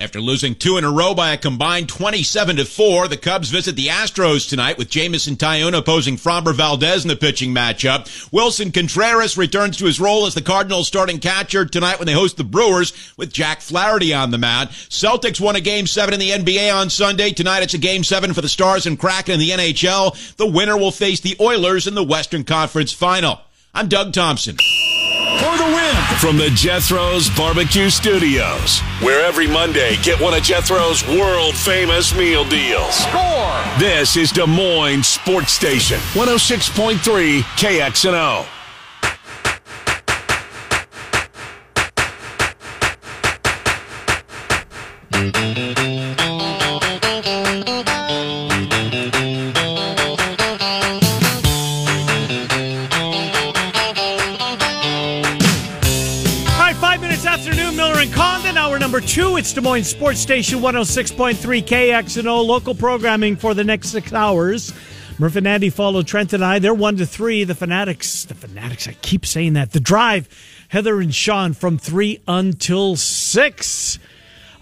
After losing two in a row by a combined 27 to 4, the Cubs visit the Astros tonight with Jameson Taillon opposing Framber Valdez in the pitching matchup. Willson Contreras returns to his role as the Cardinals starting catcher tonight when they host the Brewers with Jack Flaherty on the mound. Celtics won a game seven in the NBA on Sunday. Tonight it's a game seven for the Stars and Kraken in the NHL. The winner will face the Oilers in the Western Conference final. I'm Doug Thompson for the win. From the Jethro's Barbecue Studios, where every Monday get one of Jethro's world famous meal deals. Score! This is Des Moines Sports Station, 106.3 KXNO. Mm-hmm. 2. It's Des Moines Sports Station 106.3 KXNO. Local programming for the next six hours. Murph and Andy follow Trent and I. They're 1 to 3. The Fanatics, the Fanatics, I keep saying that. The Drive, Heather and Sean from 3 until 6.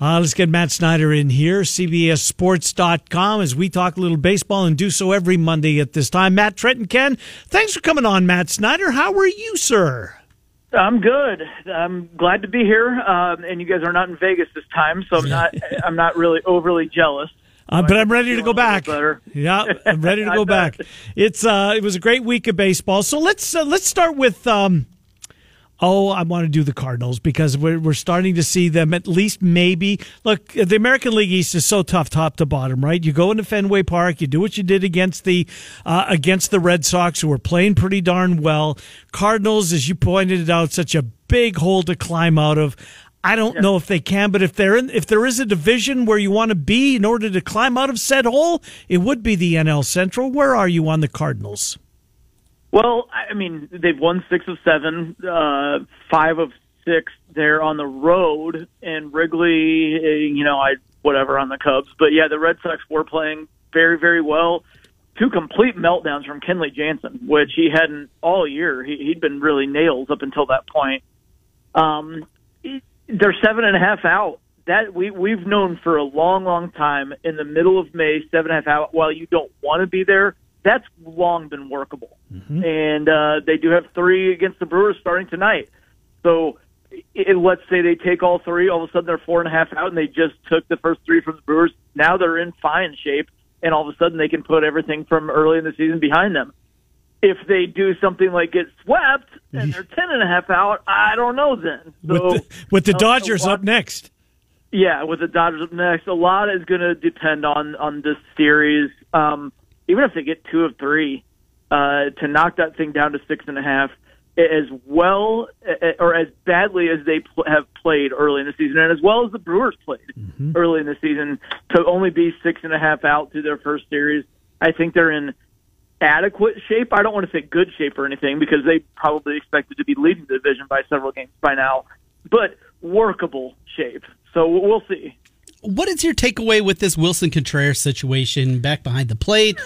Uh, let's get Matt Snyder in here, CBSSports.com, as we talk a little baseball and do so every Monday at this time. Matt, Trent, and Ken, thanks for coming on, Matt Snyder. How are you, sir? I'm good. I'm glad to be here, um, and you guys are not in Vegas this time, so I'm not. I'm not really overly jealous. Uh, but I'm ready to go back. Yeah, I'm ready to go back. It's uh, it was a great week of baseball. So let's uh, let's start with um, oh, I want to do the Cardinals because we're, we're starting to see them at least maybe. Look, the American League East is so tough, top to bottom, right? You go into Fenway Park, you do what you did against the uh, against the Red Sox, who were playing pretty darn well. Cardinals, as you pointed it out, such a big hole to climb out of. I don't know if they can, but if they're in, if there is a division where you want to be in order to climb out of said hole, it would be the NL Central. Where are you on the Cardinals? Well, I mean, they've won six of seven, uh, five of six there on the road, and Wrigley, eh, you know, I whatever on the Cubs, but yeah, the Red Sox were playing very, very well. Two complete meltdowns from Kenley Jansen, which he hadn't all year. He, he'd been really nails up until that point. Um, they're seven and a half out. That we we've known for a long, long time. In the middle of May, seven and a half out. While you don't want to be there, that's long been workable. Mm-hmm. And uh, they do have three against the Brewers starting tonight. So it, let's say they take all three, all of a sudden they're four and a half out, and they just took the first three from the Brewers. Now they're in fine shape, and all of a sudden they can put everything from early in the season behind them. If they do something like get swept and they're ten and a half out, I don't know then. So, with the, with the Dodgers lot, up next. Yeah, with the Dodgers up next, a lot is going to depend on on this series. Um, even if they get two of three, uh, to knock that thing down to six and a half, as well or as badly as they pl- have played early in the season, and as well as the Brewers played mm-hmm. early in the season, to only be six and a half out through their first series, I think they're in adequate shape. I don't want to say good shape or anything because they probably expected to be leading the division by several games by now, but workable shape. So we'll see what is your takeaway with this Willson Contreras situation back behind the plate?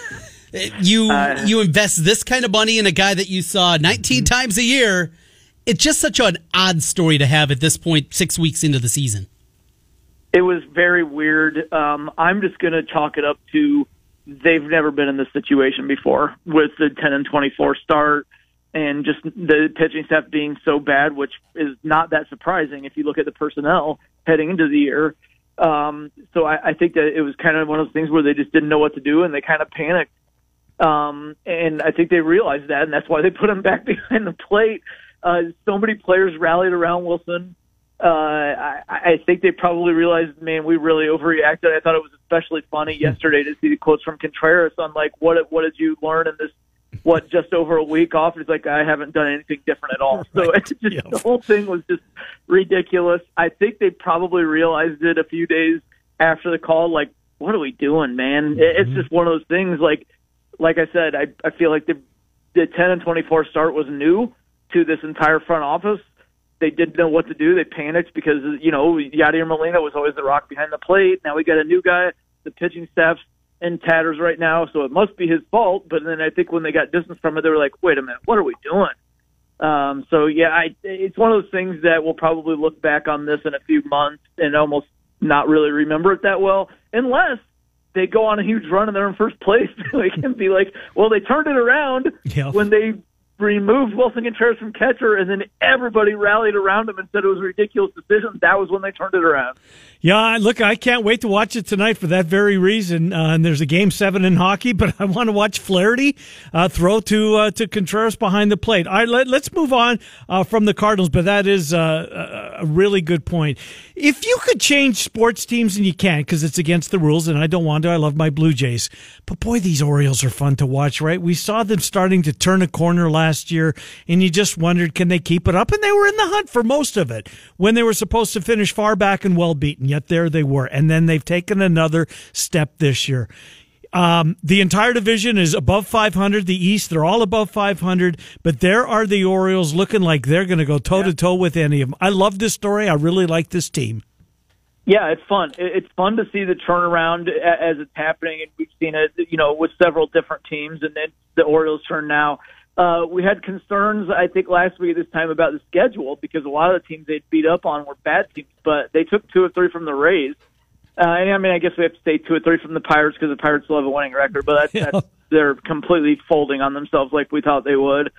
You uh, you invest this kind of money in a guy that you saw 19 mm-hmm. times a year. It's just such an odd story to have at this point, six weeks into the season. It was very weird. Um, I'm just going to chalk it up to they've never been in this situation before with the 10 and 24 start and just the pitching staff being so bad, which is not that surprising if you look at the personnel heading into the year. Um, so I, I think that it was kind of one of those things where they just didn't know what to do and they kind of panicked. Um, and I think they realized that, and that's why they put him back behind the plate. Uh, so many players rallied around Willson. Uh, I, I think they probably realized, man, we really overreacted. I thought it was especially funny hmm. yesterday to see the quotes from Contreras on like, what what did you learn in this what just over a week off. It's like I haven't done anything different at all. Right. So it's just yep. the whole thing was just ridiculous. I think they probably realized it a few days after the call. Like, what are we doing, man? Mm-hmm. It's just one of those things. Like, like I said, I I feel like the the ten and twenty four start was new to this entire front office. They didn't know what to do. They panicked because you know Yadier Molina was always the rock behind the plate. Now we got a new guy. The pitching staff's in tatters right now, so it must be his fault. But then I think when they got distance from it, they were like, "Wait a minute, what are we doing?" Um, so yeah, I, it's one of those things that we'll probably look back on this in a few months and almost not really remember it that well, unless they go on a huge run and they're in first place. they can be like, well, they turned it around yep. when they removed Willson Contreras from catcher, and then everybody rallied around him and said it was a ridiculous decision. That was when they turned it around. Yeah, look, I can't wait to watch it tonight for that very reason. Uh, and there's a game seven in hockey, but I want to watch Flaherty uh, throw to uh, to Contreras behind the plate. All right, let, us move on uh, from the Cardinals, but that is uh, a really good point. If you could change sports teams, and you can't because it's against the rules, and I don't want to. I love my Blue Jays, but boy, these Orioles are fun to watch. Right? We saw them starting to turn a corner last year, and you just wondered, can they keep it up? And they were in the hunt for most of it when they were supposed to finish far back and well beaten yet there they were. And then they've taken another step this year. Um, the entire division is above 500. The East, they're all above 500. But there are the Orioles looking like they're going to go toe to toe with any of them. I love this story. I really like this team. Yeah, it's fun. It's fun to see the turnaround as it's happening, and we've seen it, you know, with several different teams, and then the Orioles turn now. Uh, we had concerns, I think, last week at this time about the schedule because a lot of the teams they'd beat up on were bad teams, but they took two or three from the Rays. Uh, and I mean, I guess we have to say two or three from the Pirates because the Pirates still have a winning record, but that's, yeah. that's they're completely folding on themselves like we thought they would.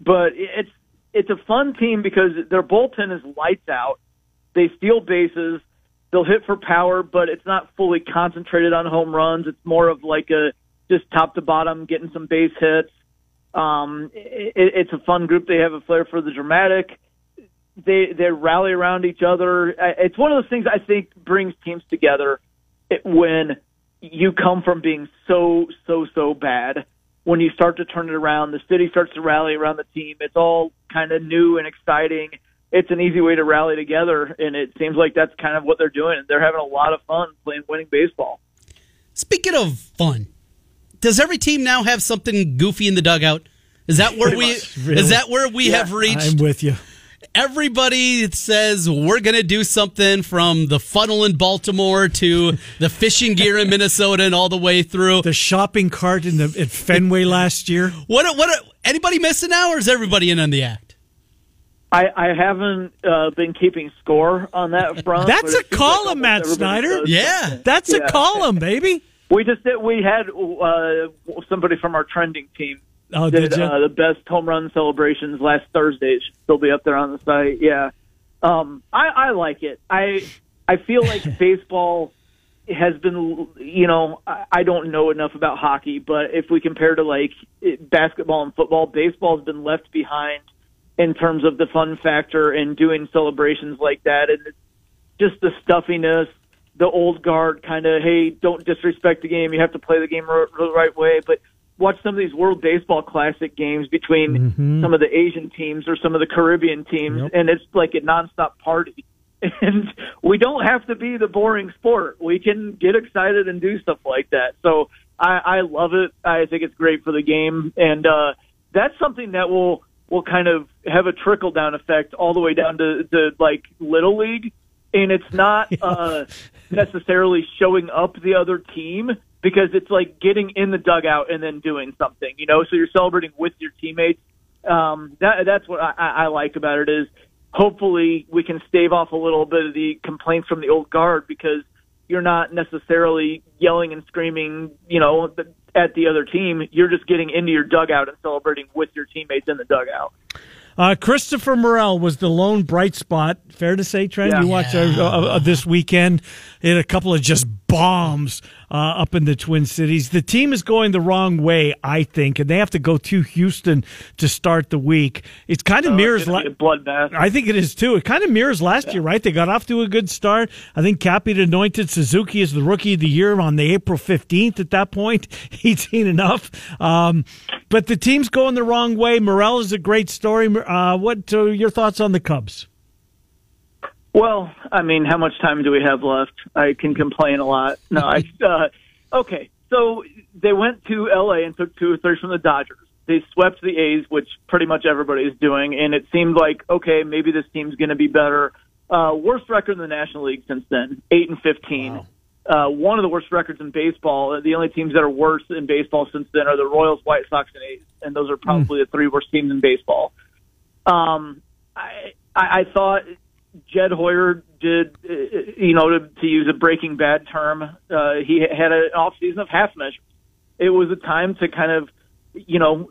But it's it's a fun team because their bullpen is lights out. They steal bases. They'll hit for power, but it's not fully concentrated on home runs. It's more of like a just top to bottom, getting some base hits um, it, it's a fun group. They have a flair for the dramatic. They they rally around each other. It's one of those things I think brings teams together when you come from being so so so bad. When you start to turn it around, the city starts to rally around the team. It's all kind of new and exciting. It's an easy way to rally together, and it seems like that's kind of what they're doing. They're having a lot of fun playing winning baseball. Speaking of fun, does every team now have something goofy in the dugout? Is that where we really? is that where we yeah, have reached? I'm with you. Everybody says we're going to do something from the funnel in Baltimore to the fishing gear in Minnesota and all the way through the shopping cart in the at Fenway last year. What what anybody missing now or is everybody in on the act? I, I haven't uh, been keeping score on that front. That's a column, Matt Snyder. Yeah, that's yeah. a column, baby. We just did, we had uh, somebody from our trending team oh, did, did uh, the best home run celebrations last Thursday. It should still be up there on the site. Yeah, um, I, I like it. I I feel like baseball has been, you know, I, I don't know enough about hockey, but if we compare to like it, basketball and football, baseball has been left behind in terms of the fun factor and doing celebrations like that, and just the stuffiness the old guard kind of, hey, don't disrespect the game. You have to play the game the right way. But watch some of these World Baseball Classic games between mm-hmm. some of the Asian teams or some of the Caribbean teams, yep. and it's like a nonstop party. And we don't have to be the boring sport. We can get excited and do stuff like that. So I, I love it. I think it's great for the game, and uh, that's something that will will kind of have a trickle down effect all the way down to, to like little league and it's not uh, necessarily showing up the other team because it's like getting in the dugout and then doing something, you know. So you're celebrating with your teammates. Um, that that's what I, I like about it is hopefully we can stave off a little bit of the complaints from the old guard because you're not necessarily yelling and screaming, you know, at the other team. You're just getting into your dugout and celebrating with your teammates in the dugout. Uh, Christopher Morel was the lone bright spot. Fair to say, Trent. Yeah. You watched uh, yeah. uh, uh, this weekend. Had a couple of just bombs uh, up in the Twin Cities. The team is going the wrong way, I think, and they have to go to Houston to start the week. It kind of oh, mirrors la- bloodbath. I think it is too. It kind of mirrors last yeah. year, right? They got off to a good start. I think Cappy anointed Suzuki as the rookie of the year on the April fifteenth. At that point, he'd seen enough. Um, but the team's going the wrong way. Morel is a great story. Uh, what are your thoughts on the Cubs? Well, I mean, how much time do we have left? I can complain a lot. No, I uh, okay. So they went to L.A. and took two or three from the Dodgers. They swept the A's, which pretty much everybody is doing, and it seemed like okay, maybe this team's going to be better. Uh, worst record in the National League since then, eight and fifteen. Wow. Uh, one of the worst records in baseball. The only teams that are worse in baseball since then are the Royals, White Sox, and A's, and those are probably mm. the three worst teams in baseball. Um, I I, I thought Jed Hoyer did, uh, you know, to, to use a Breaking Bad term, uh, he had an off season of half measures. It was a time to kind of, you know,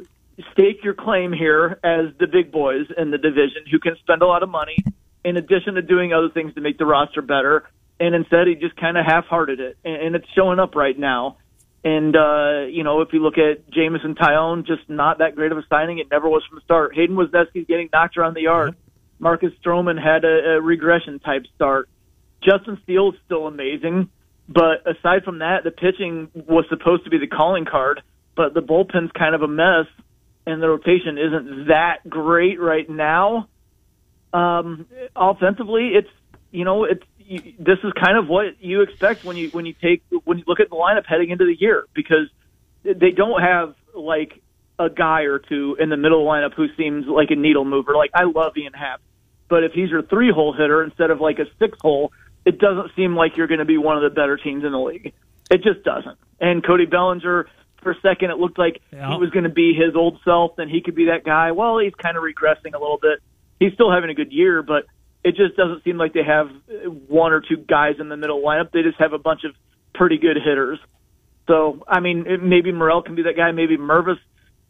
stake your claim here as the big boys in the division who can spend a lot of money in addition to doing other things to make the roster better. And instead, he just kind of half-hearted it, and, and it's showing up right now. And uh, you know, if you look at Jameson Taillon, just not that great of a signing. It never was from the start. Hayden Wesneski's getting knocked around the yard. Marcus Stroman had a, a regression type start. Justin Steele is still amazing, but aside from that, the pitching was supposed to be the calling card, but the bullpen's kind of a mess, and the rotation isn't that great right now. Um, offensively, it's you know it's you, this is kind of what you expect when you when you take when you look at the lineup heading into the year because they don't have like a guy or two in the middle lineup who seems like a needle mover. Like I love Ian Happ, but if he's your three hole hitter instead of like a six hole, it doesn't seem like you're going to be one of the better teams in the league. It just doesn't. And Cody Bellinger, for a second, it looked like yeah. he was going to be his old self, and he could be that guy. Well, he's kind of regressing a little bit. He's still having a good year, but it just doesn't seem like they have one or two guys in the middle lineup. They just have a bunch of pretty good hitters. So, I mean, maybe Morel can be that guy. Maybe Mervis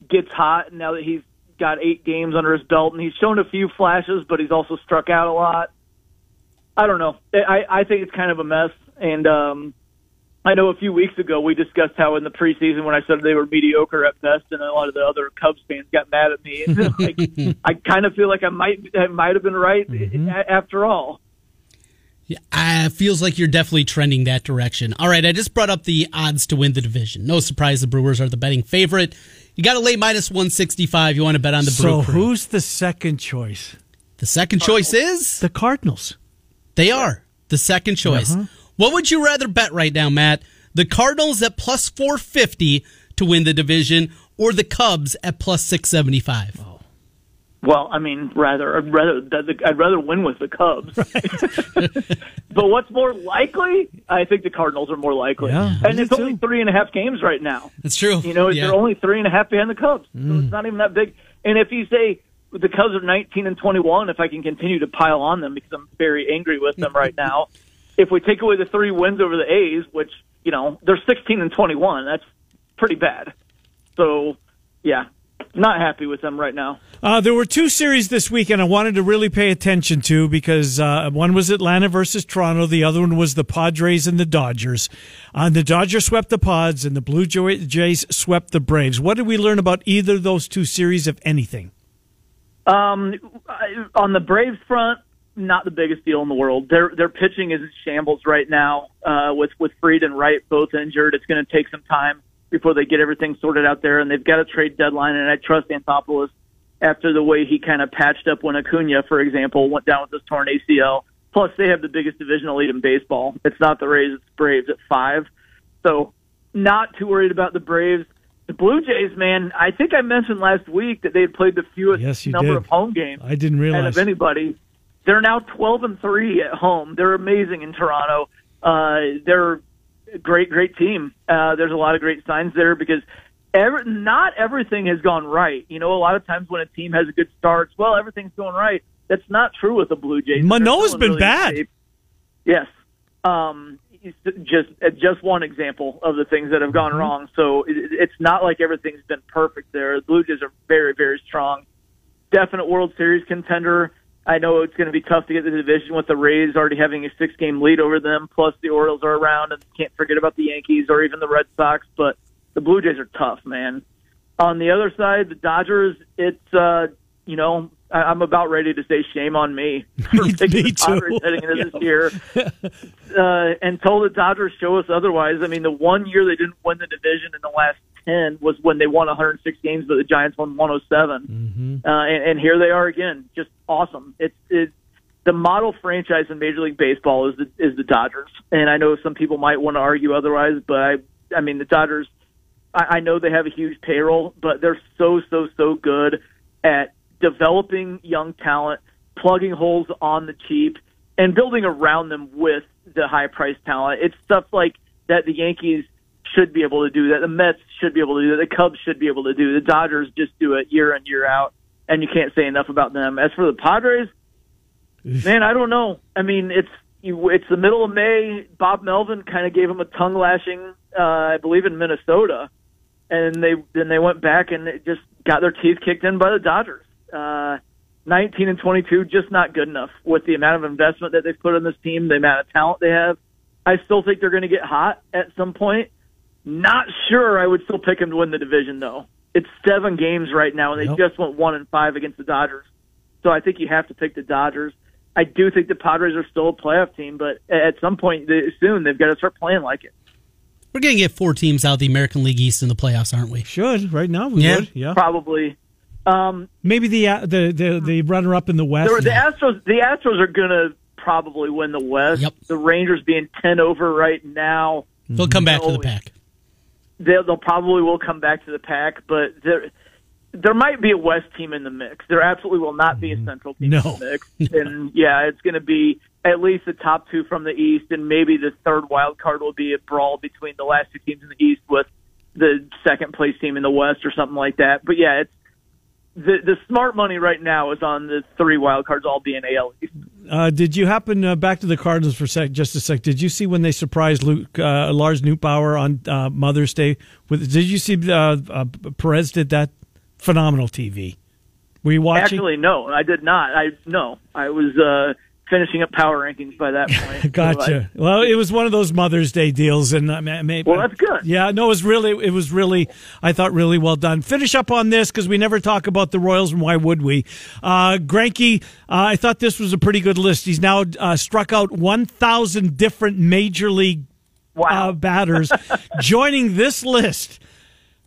gets hot now that he's got eight games under his belt, and he's shown a few flashes, but he's also struck out a lot. I don't know. I I think it's kind of a mess, and um, I know a few weeks ago we discussed how in the preseason when I said they were mediocre at best, and a lot of the other Cubs fans got mad at me. And like, I kind of feel like I might I might have been right mm-hmm. after all. Yeah, uh, feels like you're definitely trending that direction. All right, I just brought up the odds to win the division. No surprise, the Brewers are the betting favorite. You got to lay minus 165. You want to bet on the So who's the second choice? The second choice is the Cardinals. They are the second choice. Uh-huh. What would you rather bet right now, Matt? The Cardinals at plus 450 to win the division or the Cubs at plus 675? Well, I mean, rather, I'd rather, I'd rather win with the Cubs. but what's more likely? I think the Cardinals are more likely. Yeah, and it's only three and a half games right now. That's true. You know, yeah. they're only three and a half behind the Cubs. Mm. So it's not even that big. And if you say the Cubs are 19 and 21, if I can continue to pile on them because I'm very angry with them right now, if we take away the three wins over the A's, which, you know, they're 16 and 21, that's pretty bad. So, yeah, not happy with them right now. Uh, there were two series this weekend I wanted to really pay attention to because uh, one was Atlanta versus Toronto, the other one was the Padres and the Dodgers. Uh, the Dodgers swept the Pods, and the Blue Jays swept the Braves. What did we learn about either of those two series, if anything? Um, on the Braves front, not the biggest deal in the world. Their their pitching is in shambles right now. Uh, with with Fried and Wright both injured, it's going to take some time before they get everything sorted out there, and they've got a trade deadline. And I trust Anthopoulos after the way he kind of patched up when Acuna, for example, went down with this torn ACL. Plus, they have the biggest divisional lead in baseball. It's not the Rays, it's Braves at five. So, not too worried about the Braves. The Blue Jays, man, I think I mentioned last week that they had played the fewest yes, number did. of home games. I didn't realize. of anybody. They're now 12 and 3 at home. They're amazing in Toronto. Uh, they're great, great team. Uh, there's a lot of great signs there because every, not everything has gone right. You know, a lot of times when a team has a good start, well, everything's going right. That's not true with the Blue Jays. Manoah's been really bad. Yes. Um, just just one example of the things that have gone mm-hmm. wrong. So it, it's not like everything's been perfect there. The Blue Jays are very, very strong. Definite World Series contender. I know it's going to be tough to get the division with the Rays already having a six game lead over them, plus the Orioles are around, and can't forget about the Yankees or even the Red Sox. But the Blue Jays are tough, man. On the other side, the Dodgers, it's uh, you know, I'm about ready to say shame on me for picking the Dodgers heading into this year. Uh, until the Dodgers show us otherwise. I mean, the one year they didn't win the division in the last 10 was when they won 106 games, but the Giants won 107. Mm-hmm. Uh, and, and here they are again, just awesome. It's, it's the model franchise in Major League Baseball is the, is the Dodgers. And I know some people might want to argue otherwise, but I, I mean, the Dodgers, I, I know they have a huge payroll, but they're so, so, so good at developing young talent, plugging holes on the cheap, and building around them with the high price talent. It's stuff like that the Yankees – should be able to do that. The Mets should be able to do that. The Cubs should be able to do. The Dodgers just do it year in year out. and you can't say enough about them. As for the Padres, man, I don't know. I mean, it's it's the middle of May. Bob Melvin kind of gave them a tongue lashing, uh, I believe, in Minnesota, and they then they went back and it just got their teeth kicked in by the Dodgers. Uh, 19 and 22, just not good enough with the amount of investment that they've put in this team, the amount of talent they have. I still think they're going to get hot at some point. Not sure I would still pick them to win the division though. It's seven games right now, and they yep. just went one and five against the Dodgers. So I think you have to pick the Dodgers. I do think the Padres are still a playoff team, but at some point soon they've got to start playing like it. We're going to get four teams out of the American League East in the playoffs, aren't we? Should right now we yeah. would. Yeah, probably. Um, Maybe the uh, the the, the runner up in the West. The, the Astros the Astros are going to probably win the West. Yep. The Rangers being ten over right now. They'll come back to the pack. They'll, they'll probably will come back to the pack, but there there might be a West team in the mix. There absolutely will not be a Central team no. in the mix. And yeah, it's going to be at least the top two from the East, and maybe the third wild card will be a brawl between the last two teams in the East with the second place team in the West or something like that. But yeah, it's the the smart money right now is on the three wild cards all being AL East. Uh, did you happen uh, back to the Cardinals for sec, just a sec? Did you see when they surprised Luke, uh, Lars Nootbaar on uh, Mother's Day? With did you see uh, uh, Perez did that? Phenomenal TV. Were you watching? Actually, no, I did not. I no, I was finishing up power rankings by that point. gotcha. So I, well, it was one of those Mother's Day deals, and uh, maybe, well, that's good. Yeah, no, it was really, it was really, I thought really well done. Finish up on this because we never talk about the Royals, and why would we? Uh, Greinke, uh, I thought this was a pretty good list. He's now uh, struck out one thousand different major league wow. Uh, batters, joining this list.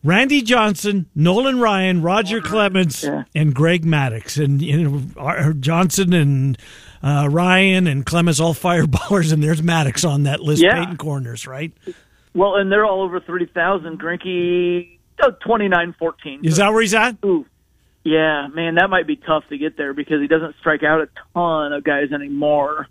Randy Johnson, Nolan Ryan, Roger Clemens, yeah. and Greg Maddux, and you know Johnson and uh, Ryan and Clemens all fireballers, and there's Maddux on that list, yeah. Peyton Corners, right? Well, and they're all over three thousand. Greinke, oh, twenty nine fourteen. Is that where he's at? Ooh, yeah, man, that might be tough to get there because he doesn't strike out a ton of guys anymore.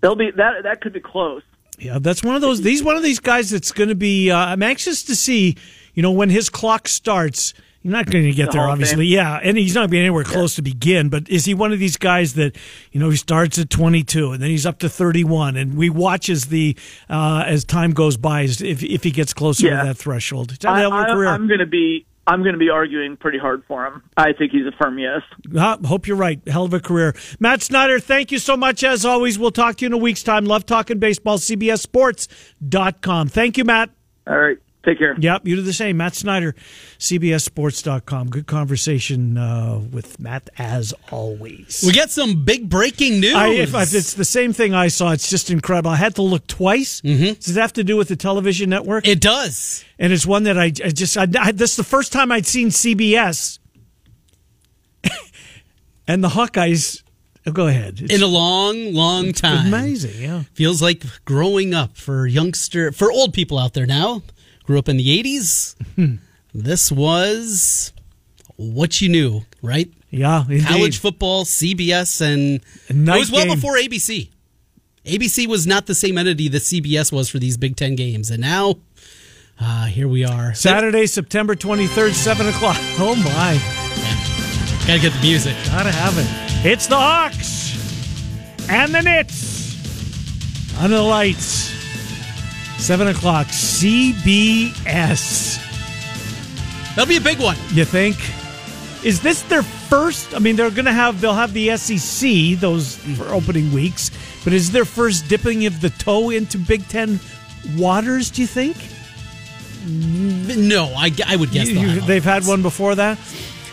They'll be that that could be close. Yeah, that's one of those. He's one of these guys that's going to be. Uh, I'm anxious to see. You know, when his clock starts, you're not going to get the there, obviously. Yeah, and he's not being anywhere close yeah. to begin. But is he one of these guys that you know he starts at 22 and then he's up to 31, and we watch as the uh, as time goes by, if if he gets closer yeah. to that threshold? I, am going to be. I'm going to be arguing pretty hard for him. I think he's a firm yes. Uh, hope you're right. Hell of a career. Matt Snyder, thank you so much. As always, we'll talk to you in a week's time. Love talking baseball. CBSSports.com. Thank you, Matt. All right. Take care. Yep, you do the same. Matt Snyder, CBSSports.com. Good conversation uh, with Matt as always. We get some big breaking news. I, if, if it's the same thing I saw. It's just incredible. I had to look twice. Mm-hmm. Does it have to do with the television network? It does. And it's one that I, I just, I, I, this is the first time I'd seen CBS. and the Hawkeyes oh, Go ahead. It's, in a long, long time. Amazing, yeah. Feels like growing up for youngster, for old people out there now grew up in the 80s. Hmm. this was what you knew, right? Yeah, indeed. College football, CBS, and it was well game. before ABC. ABC was not the same entity that CBS was for these Big Ten games, and now uh, here we are. Saturday, September 23rd, 7 o'clock. Oh, my. Yeah. Gotta get the music. Gotta have it. It's the Hawks and the Nits under the lights. Seven o'clock, CBS. That'll be a big one. You think? Is this their first? I mean, they're going to have they'll have the SEC those for opening weeks, but is their first dipping of the toe into Big Ten waters? Do you think? No, I, I would guess you, they've had one before that.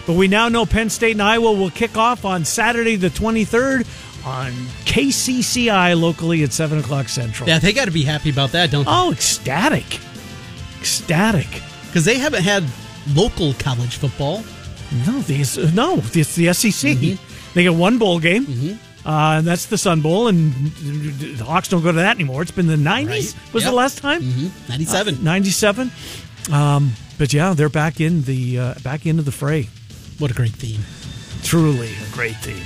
But we now know Penn State and Iowa will kick off on Saturday the twenty third on KCCI locally at 7 o'clock Central. Yeah, they got to be happy about that, don't they? Oh, ecstatic. Ecstatic. Because they haven't had local college football. No, these, no, it's the SEC. Mm-hmm. They get one bowl game. Mm-hmm. Uh, and that's the Sun Bowl, and the Hawks don't go to that anymore. It's been the 90s, right. was yep. the last time? Mm-hmm. 97. Uh, 97. Um, but yeah, they're back in the uh, back into the fray. What a great theme. Truly a great theme.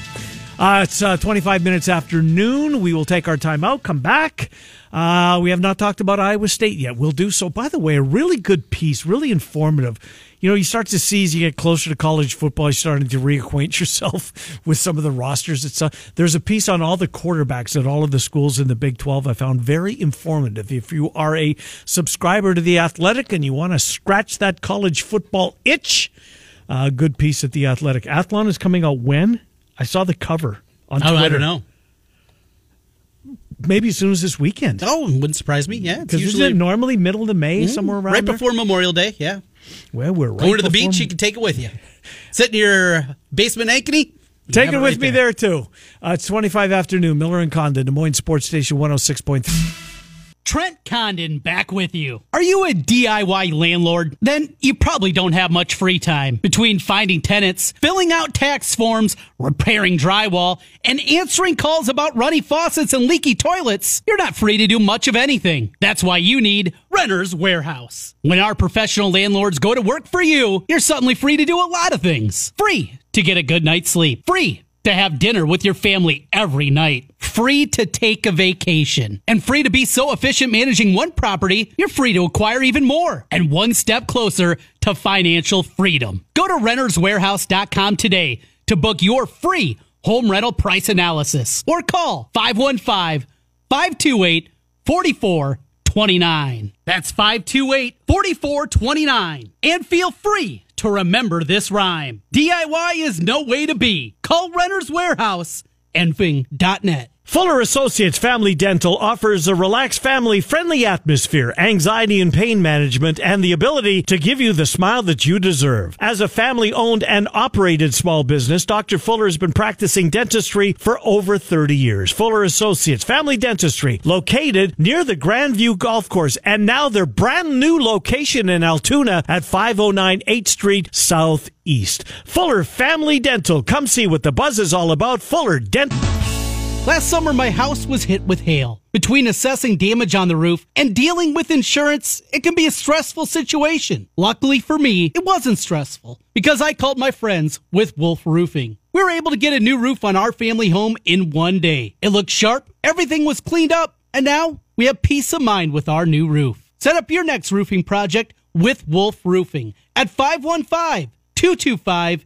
Uh, it's uh, 25 minutes after noon. We will take our time out, come back. Uh, we have not talked about Iowa State yet. We'll do so. By the way, a really good piece, really informative. You know, you start to see as you get closer to college football, you're starting to reacquaint yourself with some of the rosters. It's uh, there's a piece on all the quarterbacks at all of the schools in the Big 12 I found very informative. If you are a subscriber to The Athletic and you want to scratch that college football itch, a uh, good piece at The Athletic. Athlon is coming out when? I saw the cover on oh, Twitter. I don't know. Maybe as soon as this weekend. Oh, wouldn't surprise me. Yeah, because usually normally middle of May mm, somewhere around right there? before Memorial Day. Yeah. Well, we're right going to the beach. You can take it with you. Sit in your basement ankeny. Take it with right me there, there too. Uh, it's 25 afternoon. Miller and Condon, Des Moines Sports Station 106.3. Trent Condon back with you. Are you a DIY landlord? Then you probably don't have much free time. Between finding tenants, filling out tax forms, repairing drywall, and answering calls about runny faucets and leaky toilets, you're not free to do much of anything. That's why you need Renter's Warehouse. When our professional landlords go to work for you, you're suddenly free to do a lot of things. Free to get a good night's sleep. Free to have dinner with your family every night. Free to take a vacation. And free to be so efficient managing one property, you're free to acquire even more. And one step closer to financial freedom. Go to renterswarehouse.com today to book your free home rental price analysis or call 515 528 4429. That's 528 4429. And feel free to remember this rhyme. DIY is no way to be. Call Renter's Warehouse, enfing.net. Fuller Associates Family Dental offers a relaxed, family friendly atmosphere, anxiety and pain management, and the ability to give you the smile that you deserve. As a family owned and operated small business, Dr. Fuller has been practicing dentistry for over 30 years. Fuller Associates Family Dentistry, located near the Grandview Golf Course, and now their brand new location in Altoona at 509 8th Street Southeast. Fuller Family Dental. Come see what the buzz is all about. Fuller Dental. Last summer, my house was hit with hail. Between assessing damage on the roof and dealing with insurance, it can be a stressful situation. Luckily for me, it wasn't stressful because I called my friends with Wolf Roofing. We were able to get a new roof on our family home in one day. It looked sharp, everything was cleaned up, and now we have peace of mind with our new roof. Set up your next roofing project with Wolf Roofing at 515 225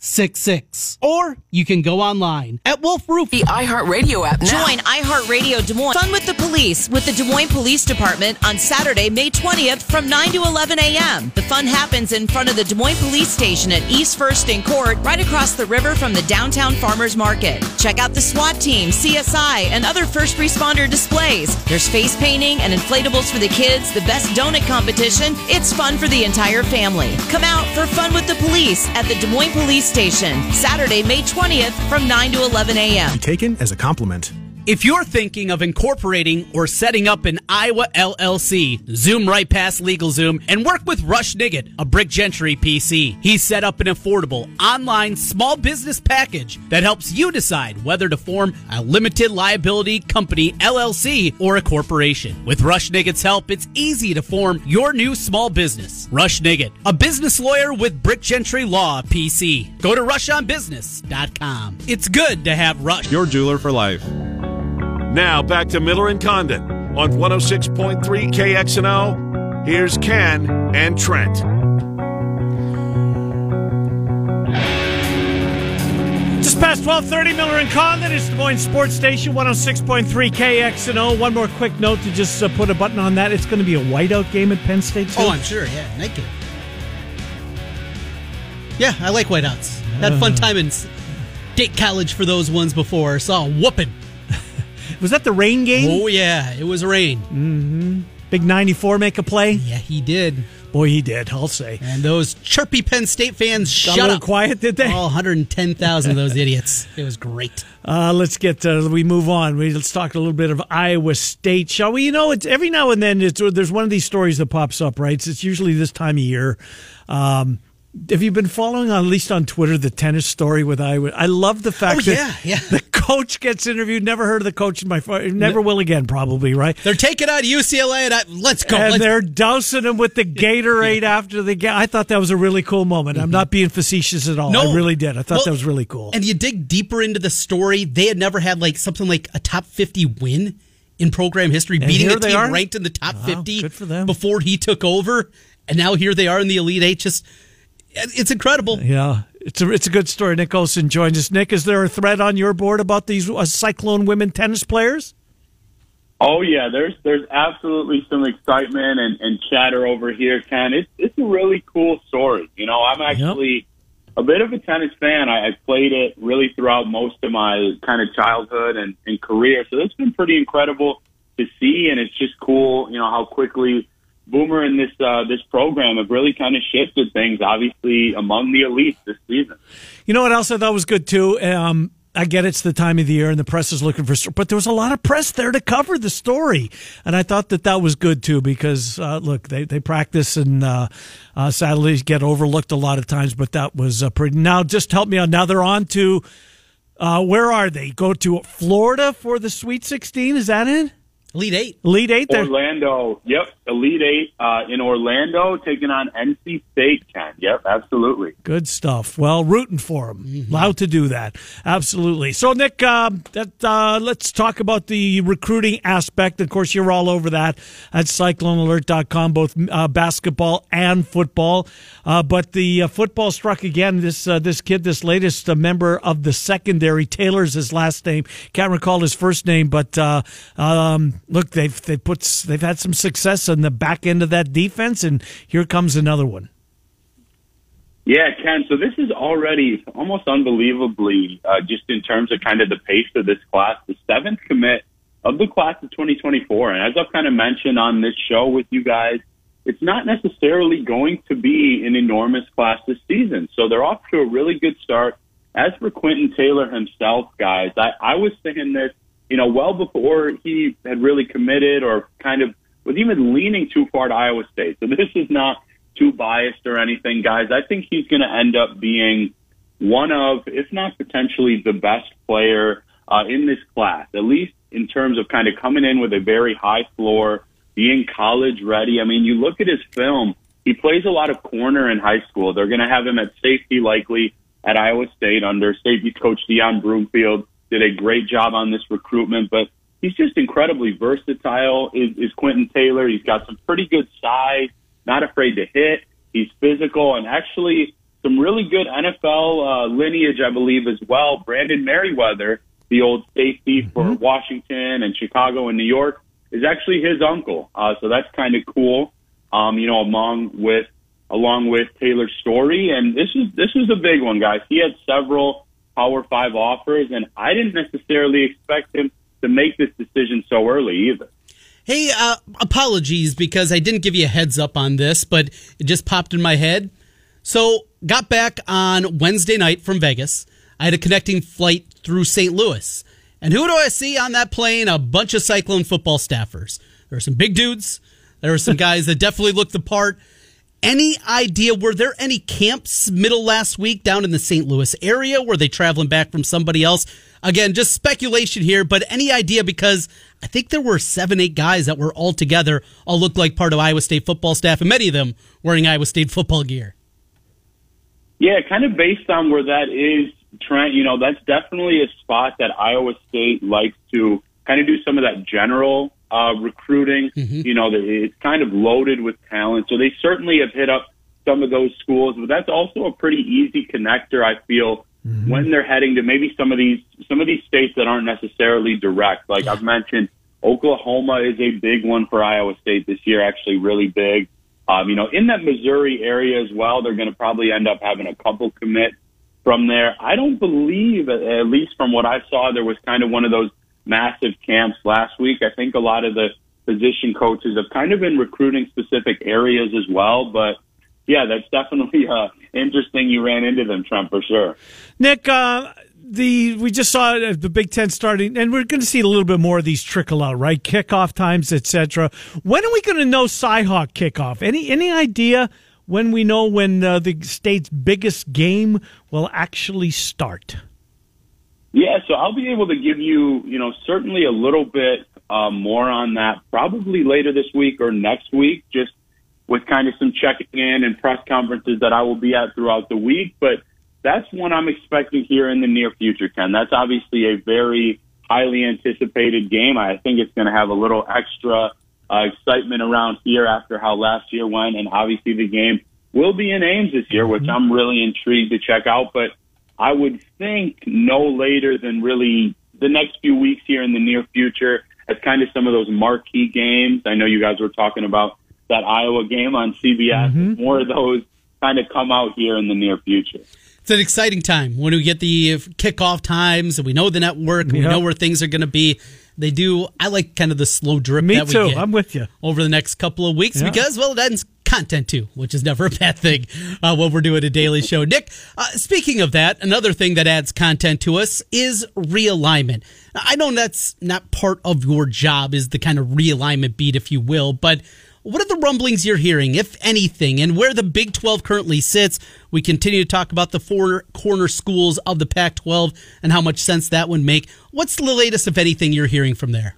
8866. Or you can go online at Wolf Roof. The iHeartRadio app now. Join iHeartRadio Des Moines. Fun with the police with the Des Moines Police Department on Saturday, May 20th from 9 to 11 a.m. The fun happens in front of the Des Moines Police Station at East First and Court, right across the river from the downtown farmers market. Check out the SWAT team, CSI, and other first responder displays. There's face painting and inflatables for the kids, the best donut competition. It's fun for the entire family. Come out for fun with the police at the Des Moines Police Station, Saturday, May 20th from 9 to 11 a.m. Taken as a compliment. If you're thinking of incorporating or setting up an Iowa LLC, zoom right past LegalZoom and work with Rush Nigut, a Brick Gentry PC. He's set up an affordable online small business package that helps you decide whether to form a limited liability company LLC or a corporation. With Rush Nigut's help, it's easy to form your new small business. Rush Nigut, a business lawyer with Brick Gentry Law PC. Go to rushonbusiness.com. It's good to have Rush. Your jeweler for life. Now back to Miller and Condon on 106.3 KXNO. Here's Ken and Trent. Just past 12:30, Miller and Condon. is Des Moines Sports Station 106.3 KXNO. One more quick note to just uh, put a button on that. It's going to be a whiteout game at Penn State. Too. Oh, I'm sure. Yeah, night game. Yeah, I like whiteouts. Had a fun uh-huh. time in State College for those ones before. Saw a whooping. Was that the rain game? Oh yeah, it was rain. Mm-hmm. Big '94 make a play. Yeah, he did. Boy, he did. I'll say. And those chirpy Penn State fans Got shut up. Quiet, did they? All 110,000 of those idiots. It was great. Uh, let's get. Uh, we move on. We let's talk a little bit of Iowa State, shall we? You know, it's every now and then. It's there's one of these stories that pops up. Right. It's usually this time of year. Um, have you been following at least on Twitter the tennis story with Iowa? I love the fact oh, that yeah, yeah. the coach gets interviewed. Never heard of the coach in my never will again. Probably right. They're taking out UCLA and I, let's go. And let's. they're dousing him with the Gatorade after the game. I thought that was a really cool moment. Mm-hmm. I'm not being facetious at all. No, I really did. I thought well, that was really cool. And you dig deeper into the story, they had never had like something like a top 50 win in program history, and beating a team ranked in the top wow, 50 good for them. before he took over. And now here they are in the Elite Eight. Just it's incredible. Yeah, it's a it's a good story. Nick Osen joins us. Nick, is there a thread on your board about these uh, Cyclone women tennis players? Oh yeah, there's there's absolutely some excitement and, and chatter over here, Ken. It's it's a really cool story. You know, I'm actually yep. a bit of a tennis fan. I, I played it really throughout most of my kind of childhood and, and career, so it's been pretty incredible to see, and it's just cool. You know how quickly Boomer and this uh, this program have really kind of shifted things, obviously among the elites this season. You know what else I thought was good too. Um, I get it's the time of the year and the press is looking for, but there was a lot of press there to cover the story, and I thought that that was good too because uh, look, they they practice and uh, uh, sadly get overlooked a lot of times, but that was uh, pretty. Now, just help me out. Now they're on to uh, where are they? Go to Florida for the Sweet Sixteen. Is that it? Elite Eight. Elite Eight. There. Orlando. Yep. Elite Eight uh, in Orlando, taking on NC State. Ken. Yep. Absolutely. Good stuff. Well, rooting for them. Mm-hmm. Allowed to do that. Absolutely. So, Nick, uh, that uh, let's talk about the recruiting aspect. Of course, you're all over that at CycloneAlert.com, both uh, basketball and football. Uh, but the uh, football struck again. This this kid, this latest member of the secondary, Taylor's his last name. Can't recall his first name, but um, look, they've they put they've had some success on the back end of that defense, and here comes another one. Yeah, Ken. So this is already almost unbelievably, uh, just in terms of kind of the pace of this class, the seventh commit of the class of 2024. And as I've kind of mentioned on this show with you guys, it's not necessarily going to be an enormous class this season. So they're off to a really good start. As for Quentin Taylor himself, guys, I, I was saying this you know, well before he had really committed or kind of was even leaning too far to Iowa State. So this is not too biased or anything, guys. I think he's going to end up being one of, if not potentially the best player uh, in this class, at least in terms of kind of coming in with a very high floor, being college ready. I mean, you look at his film, he plays a lot of corner in high school. They're going to have him at safety likely at Iowa State under safety coach Deon Broomfield did a great job on this recruitment, but he's just incredibly versatile. Is, is Quentin Taylor? He's got some pretty good size, not afraid to hit. He's physical and actually some really good NFL uh, lineage, I believe, as well. Brandon Meriweather, the old safety for mm-hmm. Washington and Chicago and New York, is actually his uncle. Uh, so that's kind of cool. Um, you know, among with along with Taylor's story, and this is this is a big one, guys. He had several Power Five offers, and I didn't necessarily expect him to make this decision so early either. Hey, uh, apologies because I didn't give you a heads up on this, but it just popped in my head. So, got back on Wednesday night from Vegas. I had a connecting flight through St. Louis. And who do I see on that plane? A bunch of Cyclone football staffers. There were some big dudes. There were some guys that definitely looked the part. Any idea, were there any camps middle last week down in the St. Louis area? Were they traveling back from somebody else? Again, just speculation here, but any idea because I think there were seven, eight guys that were all together, all looked like part of Iowa State football staff, and many of them wearing Iowa State football gear. Yeah, kind of based on where that is, Trent, you know, that's definitely a spot that Iowa State likes to kind of do some of that general uh, recruiting. Mm-hmm. You know, it's kind of loaded with talent. So they certainly have hit up some of those schools, but that's also a pretty easy connector, I feel, mm-hmm. when they're heading to maybe some of these some of these states that aren't necessarily direct. Like I've mentioned, Oklahoma is a big one for Iowa State this year, actually really big. Um, you know, in that Missouri area as well, they're going to probably end up having a couple commit from there. I don't believe, at least from what I saw, there was kind of one of those massive camps last week. I think a lot of the position coaches have kind of been recruiting specific areas as well, but yeah, that's definitely uh, interesting. You ran into them, Trump, for sure. Nick, uh, the we just saw the Big Ten starting, and we're going to see a little bit more of these trickle out, right? Kickoff times, etc. When are we going to know Cyhawk kickoff? Any any idea when we know when uh, the state's biggest game will actually start? Yeah, so I'll be able to give you, you know, certainly a little bit uh, more on that probably later this week or next week, just with kind of some checking in and press conferences that I will be at throughout the week. But that's one I'm expecting here in the near future, Ken. That's obviously a very highly anticipated game. I think it's going to have a little extra uh, excitement around here after how last year went, and obviously the game will be in Ames this year, which I'm really intrigued to check out. But I would think no later than really the next few weeks here in the near future as kind of some of those marquee games. I know you guys were talking about that Iowa game on CBS. Mm-hmm. More of those kind of come out here in the near future. It's an exciting time when we get the kickoff times and we know the network, yep. we know where things are going to be. They do. I like kind of the slow drip. Me that too. We I'm with you over the next couple of weeks yeah. because well, it ends content too, which is never a bad thing uh, when we're doing a daily show. Nick, uh, speaking of that, another thing that adds content to us is realignment. I know that's not part of your job, is the kind of realignment beat, if you will, but what are the rumblings you're hearing, if anything, and where the Big 12 currently sits? We continue to talk about the four corner schools of the Pac 12 and how much sense that would make. What's the latest, if anything, you're hearing from there?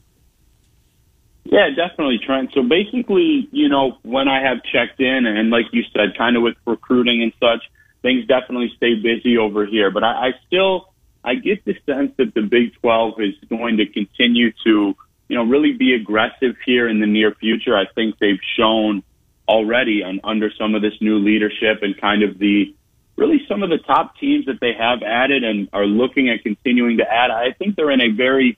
Yeah, definitely, Trent. So basically, you know, when I have checked in, and like you said, kind of with recruiting and such, things definitely stay busy over here. But I, I still, I get the sense that the Big 12 is going to continue to, you know, really be aggressive here in the near future. I think they've shown already on, under some of this new leadership and kind of the, really some of the top teams that they have added and are looking at continuing to add. I think they're in a very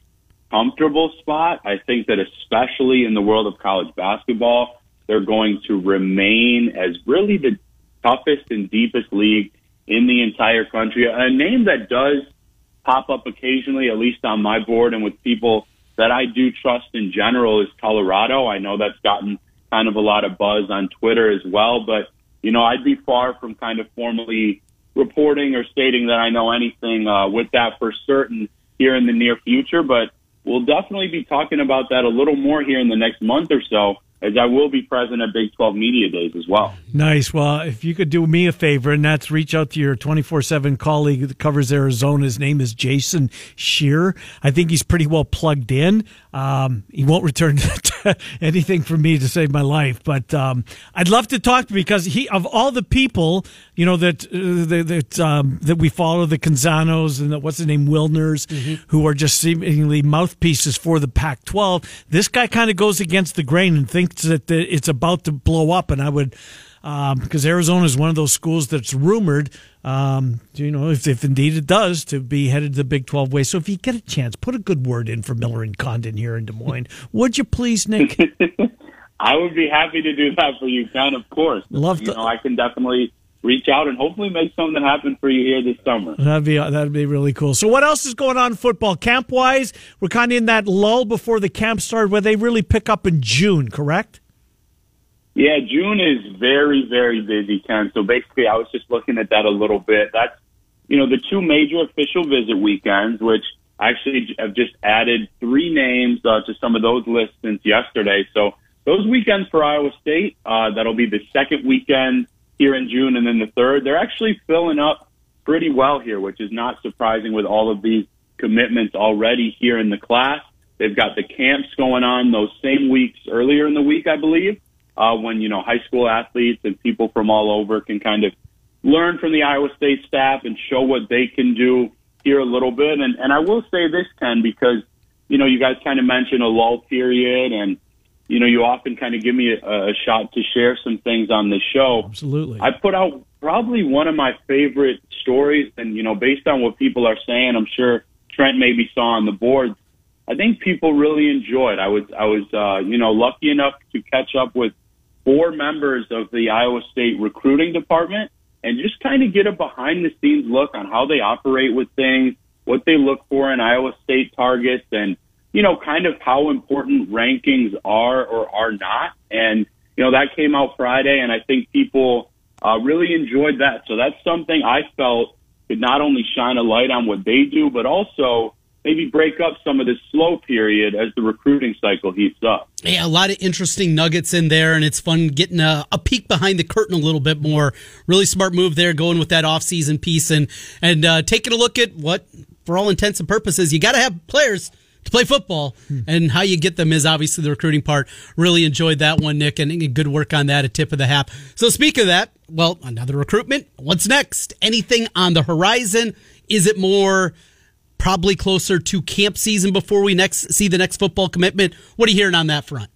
comfortable spot. I think that especially in the world of college basketball, they're going to remain as really the toughest and deepest league in the entire country. A name that does pop up occasionally, at least on my board and with people that I do trust in general is Colorado. I know that's gotten kind of a lot of buzz on Twitter as well, but you know, I'd be far from kind of formally reporting or stating that I know anything uh, with that for certain here in the near future, but we'll definitely be talking about that a little more here in the next month or so as I will be present at Big 12 Media Days as well. Nice. Well, if you could do me a favor, and that's reach out to your 24 7 colleague that covers Arizona. His name is Jason Scheer. I think he's pretty well plugged in. Um, he won't return anything from me to save my life, but um, I'd love to talk because he, of all the people, you know that uh, that um, that we follow, the Canzanos and the, what's the name, Wilners, mm-hmm. who are just seemingly mouthpieces for the Pac-12. This guy kind of goes against the grain and thinks that it's about to blow up, and I would because um, Arizona is one of those schools that's rumored, um, you know, if, if indeed it does, to be headed the Big 12 way. So if you get a chance, put a good word in for Miller and Condon here in Des Moines. would you please, Nick? I would be happy to do that for you, Ken, of course. Love to. You know, I can definitely reach out and hopefully make something happen for you here this summer. That'd be that'd be really cool. So, what else is going on football camp wise? We're kind of in that lull before the camp start, where they really pick up in June, correct? Yeah, June is very, very busy, Ken. So basically, I was just looking at that a little bit. That's, you know, the two major official visit weekends, which actually have just added three names uh, to some of those lists since yesterday. So those weekends for Iowa State, uh, that'll be the second weekend here in June and then the third. They're actually filling up pretty well here, which is not surprising with all of these commitments already here in the class. They've got the camps going on those same weeks earlier in the week, I believe uh, when you know high school athletes and people from all over can kind of learn from the Iowa State staff and show what they can do here a little bit. And and I will say this, Ken, because you know you guys kind of mentioned a lull period, and you know you often kind of give me a, a shot to share some things on the show. Absolutely, I put out probably one of my favorite stories, and you know based on what people are saying, I'm sure Trent maybe saw on the boards. I think people really enjoyed. I was I was uh, you know lucky enough to catch up with four members of the Iowa State recruiting department and just kind of get a behind the scenes look on how they operate with things, what they look for in Iowa State targets and, you know, kind of how important rankings are or are not. And, you know, that came out Friday and I think people uh, really enjoyed that. So that's something I felt could not only shine a light on what they do, but also maybe break up some of this slow period as the recruiting cycle heats up. Yeah, a lot of interesting nuggets in there, and it's fun getting a, a peek behind the curtain a little bit more. Really smart move there, going with that offseason piece and and uh, taking a look at what, for all intents and purposes, you got to have players to play football, hmm. and how you get them is obviously the recruiting part. Really enjoyed that one, Nick, and good work on that. A tip of the hat. So, speak of that, well, another recruitment. What's next? Anything on the horizon? Is it more? Probably closer to camp season before we next see the next football commitment. What are you hearing on that front?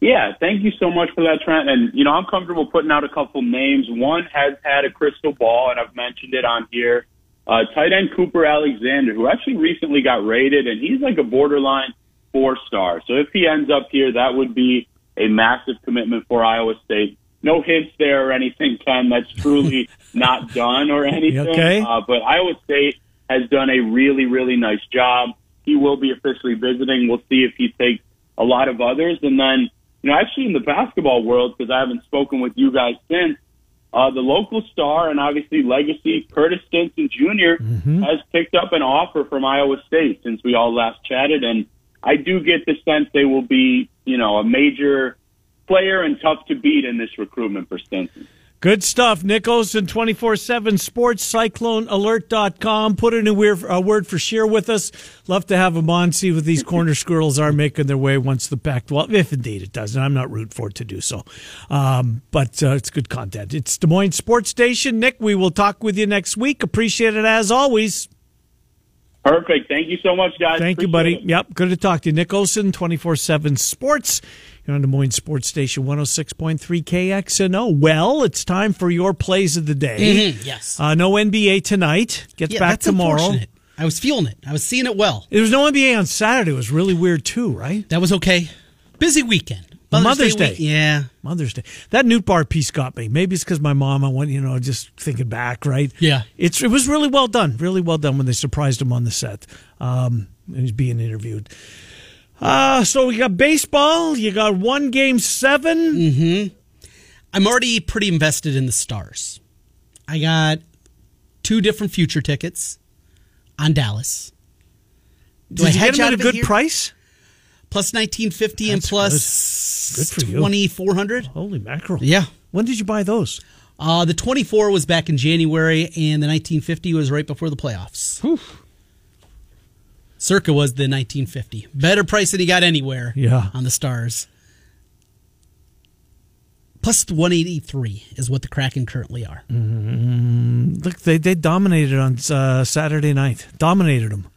Yeah, thank you so much for that, Trent. And, you know, I'm comfortable putting out a couple names. One has had a crystal ball, and I've mentioned it on here. Uh, tight end Cooper Alexander, who actually recently got rated, and he's like a borderline four star. So if he ends up here, that would be a massive commitment for Iowa State. No hints there or anything, Ken. That's truly not done or anything. Okay. Uh, but Iowa State has done a really, really nice job. He will be officially visiting. We'll see if he takes a lot of others. And then, you know, actually in the basketball world, because I haven't spoken with you guys since, uh, the local star and obviously legacy Curtis Stinson junior mm-hmm. has picked up an offer from Iowa State since we all last chatted. And I do get the sense they will be, you know, a major player and tough to beat in this recruitment for Stinson. Good stuff. Nick Osen, 24 7 Sports, CycloneAlert.com. Put in a, weird, a word for Scheer with us. Love to have him on, see what these corner squirrels are making their way once the pack. Well, if indeed it does, and I'm not rooting for it to do so. Um, but uh, it's good content. It's Des Moines Sports Station. Nick, we will talk with you next week. Appreciate it as always. Perfect. Thank you so much, guys. Thank Appreciate you, buddy. It. Yep. Good to talk to you. Nick Osen, 24 7 Sports. You're on Des Moines Sports Station 106.3 KXNO. Well, it's time for your plays of the day. Mm-hmm. Yes. Uh, no NBA tonight. Gets yeah, back tomorrow. I was feeling it. I was seeing it well. There was no NBA on Saturday. It was really weird, too, right? That was okay. Busy weekend. Mother's, Mother's Day. Day. Yeah. Mother's Day. That Nootbaar piece got me. Maybe it's because my mom, I went, you know, just thinking back, right? Yeah. It's It was really well done. Really well done when they surprised him on the set. Um, he's being interviewed. Uh, so we got baseball. You got one game 7 Mm-hmm. I'm already pretty invested in the Stars. I got two different future tickets on Dallas. Do Did I hedge at a good here? price? Plus 1950 That's and plus good. Good 2400. Holy mackerel. Yeah. When did you buy those? Uh, the 24 was back in January, and the 1950 was right before the playoffs. Whew. Circa was the 1950. Better price than he got anywhere yeah. on the Stars. Plus 183 is what the Kraken currently are. Mm-hmm. Look, they, they dominated on uh, Saturday night. Dominated them.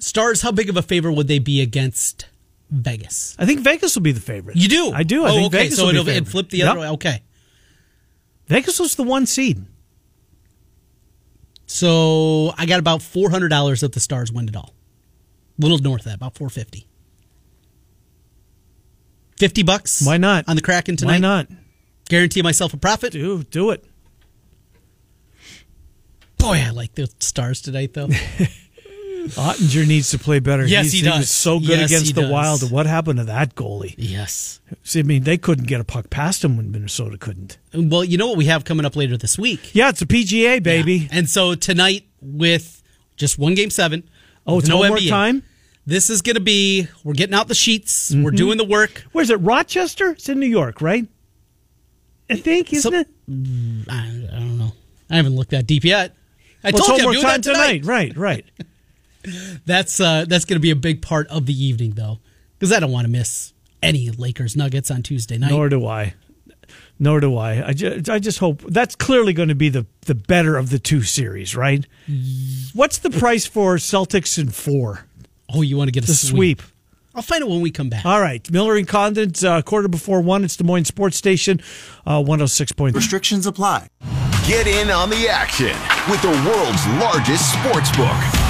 Stars, how big of a favor would they be against Vegas? I think Vegas will be the favorite. You do? I do. I oh, think okay. Vegas so it'll, it flip the other yep. way. Okay. Vegas was the one seed. So I got about $400 if the Stars win it all little north of that, about 450. 50 bucks? Why not? On the Kraken tonight? Why not? Guarantee myself a profit? Do, do it. Boy, I like the stars tonight, though. Oettinger needs to play better. Yes, He's, he does. He was so good yes, against the does. Wild. What happened to that goalie? Yes. See, I mean, they couldn't get a puck past him when Minnesota couldn't. Well, you know what we have coming up later this week? Yeah, it's a PGA, baby. Yeah. And so tonight, with just one game seven. Oh, it's no NBA, time? This is going to be, we're getting out the sheets. Mm-hmm. We're doing the work. Where's it? Rochester? It's in New York, right? I think, isn't so, it? I, I, don't know. I haven't looked that deep yet. I well, told you I'm doing that tonight. tonight. Right, right. that's uh, that's going to be a big part of the evening, though, because I don't want to miss any Lakers Nuggets on Tuesday night. Nor do I. Nor do I. I just, I just hope that's clearly going to be the, the better of the two series, right? What's the price for Celtics in four? Oh, you want to get a sweep. sweep. I'll find it when we come back. All right. Miller and Condon, uh, quarter before one. It's Des Moines Sports Station, uh, 106.3. Restrictions apply. Get in on the action with the world's largest sports book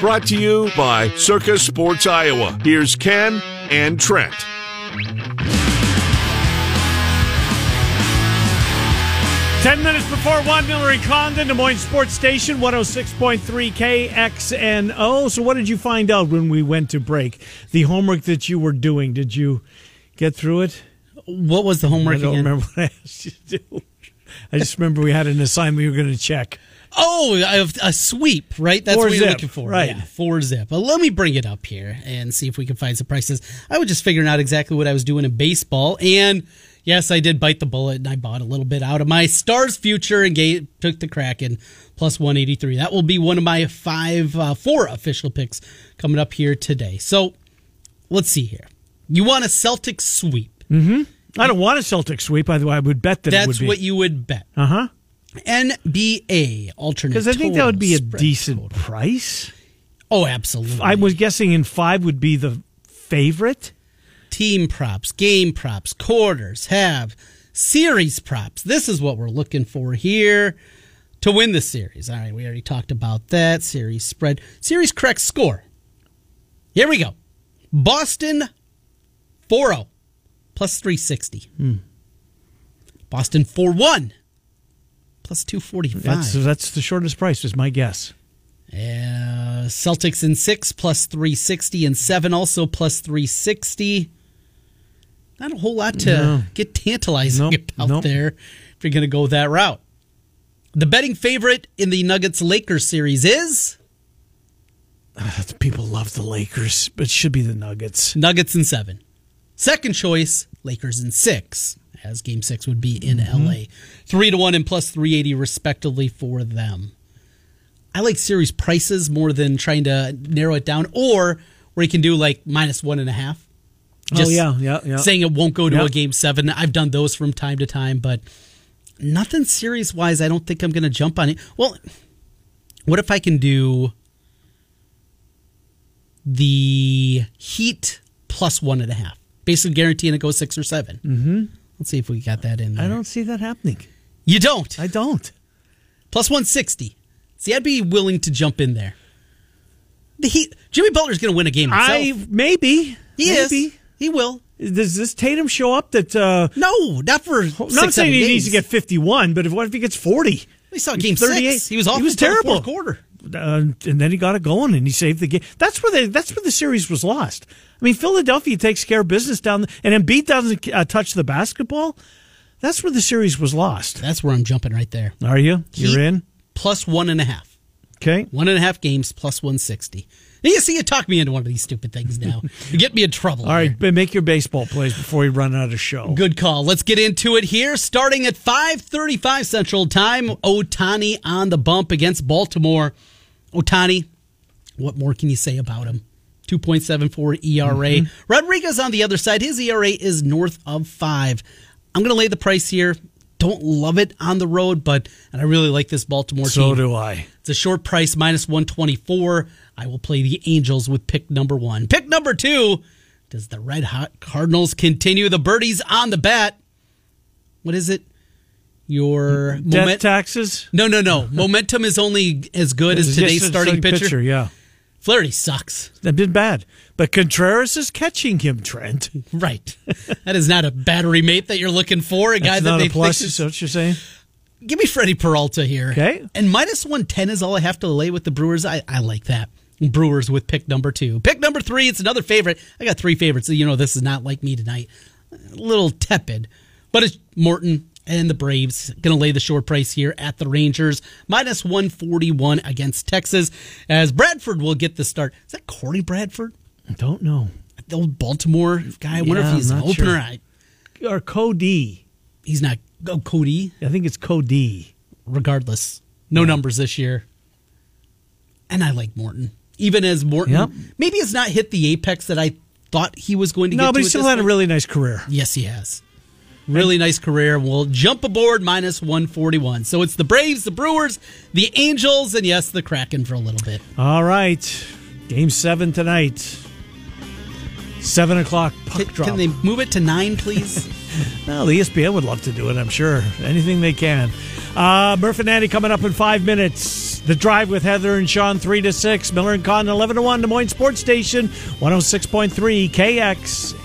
Brought to you by Circa Sports Iowa. Here's Ken and Trent. Ten minutes before one, Miller and Condon, Des Moines Sports Station, 106.3 KXNO. So, what did you find out when we went to break? The homework that you were doing, did you get through it? What was the homework I don't again? remember what I asked you to do. I just remember we had an assignment we were going to check. Oh, a, a sweep, right? That's Four what you're looking for. right. Yeah, four zip. But let me bring it up here and see if we can find some prices. I was just figuring out exactly what I was doing in baseball. And yes, I did bite the bullet and I bought a little bit out of my Stars future and gave, took the Kraken plus 183. That will be one of my five, uh, four official picks coming up here today. So let's see here. You want a Celtic sweep. Mm-hmm. I don't want a Celtic sweep, by the way. I would bet that it would That's what you would bet. Uh huh. NBA alternate. Because I think that would be a decent total. price. Oh, absolutely. I was guessing in five would be the favorite. team props, game props, quarters, have series props. This is what we're looking for here to win the series. All right, we already talked about that. Series spread, series correct score. Here we go. Boston 4 0 plus 360. Hmm. Boston 4 1 plus 245. That's that's the shortest price, is my guess. Uh, Celtics in six plus 360 and seven also plus 360. Not a whole lot to No. get tantalizing Nope, about nope. there if you're going to go that route. The betting favorite in the Nuggets Lakers series is People love the Lakers, but it should be the Nuggets. Nuggets in seven. Second choice, Lakers in six, as game six would be in Mm-hmm. LA. Three to one and plus 380 respectively for them. I like series prices more than trying to narrow it down, or where you can do like minus one and a half. oh yeah, yeah, yeah. saying it won't go to Yeah. a game seven. I've done those from time to time, but nothing series wise. I don't think I'm going to jump on it. Well, what if I can do the Heat plus one and a half, basically guaranteeing it goes six or 7 Mm-hmm. Let's see if we got that in. There. I don't see that happening. You don't I don't. plus one sixty. See, I'd be willing to jump in there. The Heat. Jimmy Butler's going to win a game himself. I maybe he maybe. is. He will. Does this Tatum show up? That uh, No, not for. I'm not six, saying he games. needs to get fifty-one, but if what if he gets forty? We saw game 38. six. He was awful. He was terrible. fourth quarter. Uh, and then he got it going and he saved the game. That's where the that's where the series was lost. I mean, Philadelphia takes care of business down, the, and Embiid doesn't uh, touch the basketball. That's where the series was lost. That's where I'm jumping right there. Are you? You're in. Plus one and a half. Okay. One and a half games plus 160. You see, you talk me into one of these stupid things now. you get me in trouble. All right, here. make your baseball plays before we run out of show. Good call. Let's get into it here. Starting at 5:35 Central Time, Ohtani on the bump against Baltimore. Ohtani, what more can you say about him? 2.74 ERA. Mm-hmm. Rodriguez on the other side, his ERA is north of 5. I'm going to lay the price here. Don't love it on the road, but and I really like this Baltimore So team. So do I. It's a short price, minus 124. I will play the Angels with pick number one. Pick number two. Does the Red Hot Cardinals continue the birdies on the bat? What is it? Your Death moment? taxes. no, no, no. Momentum is only as good as today's the starting pitcher. Yeah, Flaherty sucks. they've been bad, but Contreras is catching him. Trent, Right. that is not a battery mate that you're looking for. A guy That's that they a plus. Is is- what you're saying? Give me Freddie Peralta here. Okay. And minus 110 is all I have to lay with the Brewers. I, I like that. Brewers with pick number two. Pick number three, it's another favorite. I got three favorites. You know, this is not like me tonight. A little tepid, but it's Morton and the Braves going to lay the short price here at the Rangers. Minus 141 against Texas as Bradford will get the start. Is that Corey Bradford? I don't know. The old Baltimore guy. I wonder Yeah, if he's an opener. sure. Or Cody. he's not. Oh, Cody. I think it's Cody. regardless. No numbers this year. And I like Morton. Even as Morton Yep. maybe has not hit the apex that I thought he was going to get No, but he still had a really nice career. Yes, he has. Really nice career. We'll jump aboard minus 141. So it's the Braves, the Brewers, the Angels, and yes, the Kraken for a little bit. All right, game seven tonight. Seven o'clock puck Can, drop. can they move it to nine, please? Well, the ESPN would love to do it, I'm sure. Anything they can. Uh, Murph and Andy coming up in five minutes. The Drive with Heather and Sean, 3 to 6. Miller and Con, 11 to 1. Des Moines Sports Station, 106.3 KX.